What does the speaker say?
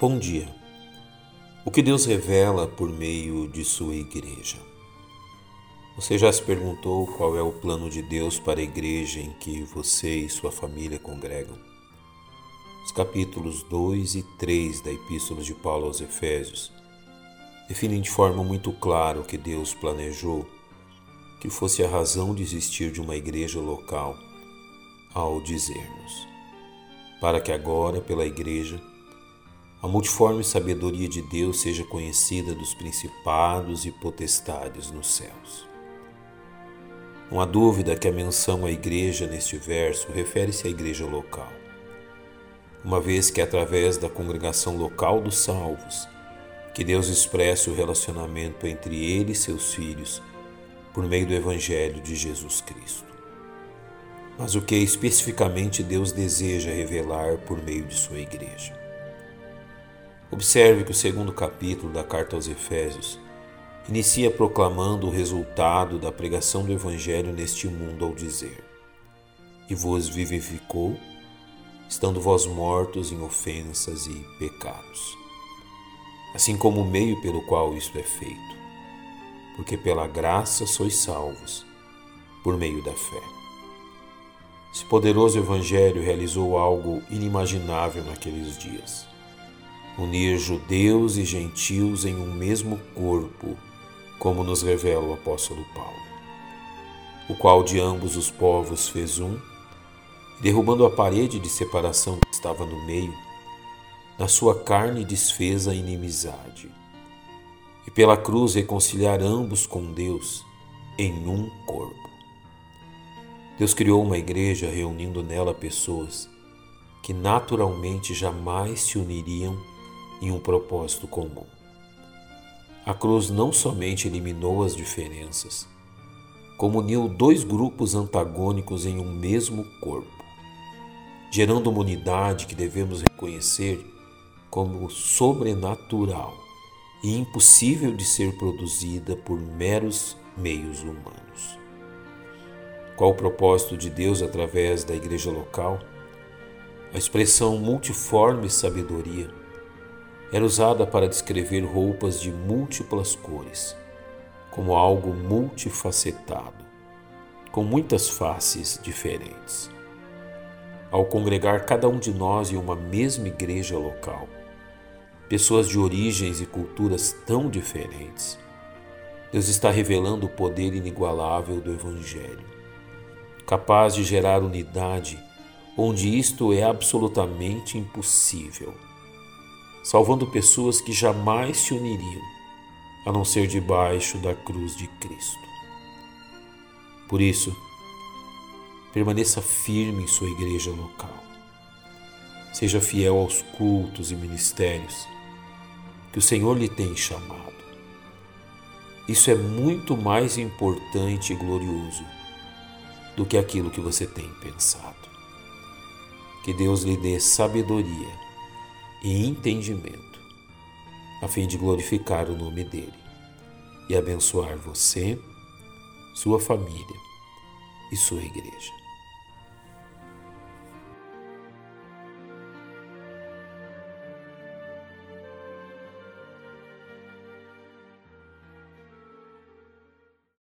Bom dia. O que Deus revela por meio de sua igreja? Você já se perguntou qual é o plano de Deus para a igreja em que você e sua família congregam? Os capítulos 2 e 3 da Epístola de Paulo aos Efésios definem de forma muito clara o que Deus planejou que fosse a razão de existir de uma igreja local, ao dizer-nos: para que agora, pela igreja, a multiforme sabedoria de Deus seja conhecida dos principados e potestades nos céus. Não há dúvida que a menção à igreja neste verso refere-se à igreja local, uma vez que é através da congregação local dos salvos que Deus expressa o relacionamento entre ele e seus filhos por meio do Evangelho de Jesus Cristo. Mas o que especificamente Deus deseja revelar por meio de sua igreja? Observe que o segundo capítulo da carta aos Efésios inicia proclamando o resultado da pregação do Evangelho neste mundo ao dizer: E vos vivificou, estando vós mortos em ofensas e pecados, assim como o meio pelo qual isto é feito, porque pela graça sois salvos, por meio da fé. Esse poderoso Evangelho realizou algo inimaginável naqueles dias unir judeus e gentios em um mesmo corpo, como nos revela o apóstolo Paulo, o qual de ambos os povos fez um, derrubando a parede de separação que estava no meio, na sua carne desfez a inimizade, e pela cruz reconciliar ambos com Deus em um corpo. Deus criou uma igreja reunindo nela pessoas que naturalmente jamais se uniriam em um propósito comum. A cruz não somente eliminou as diferenças, como uniu dois grupos antagônicos em um mesmo corpo, gerando uma unidade que devemos reconhecer como sobrenatural e impossível de ser produzida por meros meios humanos. Qual o propósito de Deus através da igreja local? A expressão multiforme sabedoria era usada para descrever roupas de múltiplas cores, como algo multifacetado, com muitas faces diferentes. Ao congregar cada um de nós em uma mesma igreja local, pessoas de origens e culturas tão diferentes, Deus está revelando o poder inigualável do Evangelho, capaz de gerar unidade onde isto é absolutamente impossível salvando pessoas que jamais se uniriam, a não ser debaixo da cruz de Cristo. Por isso, permaneça firme em sua igreja local. Seja fiel aos cultos e ministérios que o Senhor lhe tem chamado. Isso é muito mais importante e glorioso do que aquilo que você tem pensado. Que Deus lhe dê sabedoria e entendimento, a fim de glorificar o nome dele e abençoar você, sua família e sua igreja.